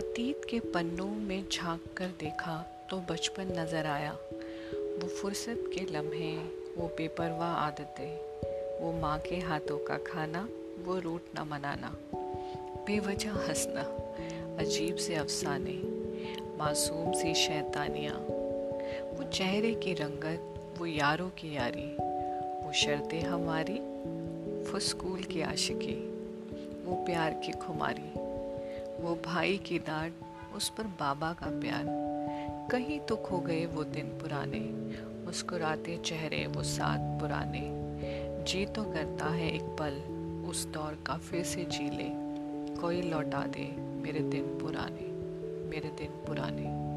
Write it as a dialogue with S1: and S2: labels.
S1: के पन्नों में झाँक कर देखा तो बचपन नज़र आया। वो फुर्सत के लम्हे, वो बेपरवाह आदतें, वो माँ के हाथों का खाना, वो रूट न मनाना। बेवजह हंसना, अजीब से अफसाने, मासूम सी शैतानियाँ। वो चेहरे की रंगत, वो यारों की यारी, वो शर्तें हमारी, वो स्कूल की आशिकी, वो प्यार की खुमारी। वो भाई की डांट उस पर बाबा का प्यार। कहीं तो खो गए वो दिन पुराने, मुस्कुराते चेहरे वो साथ पुराने। जी तो करता है एक पल, उस दौर का फिर से जी ले। कोई लौटा दे मेरे दिन पुराने, मेरे दिन पुराने।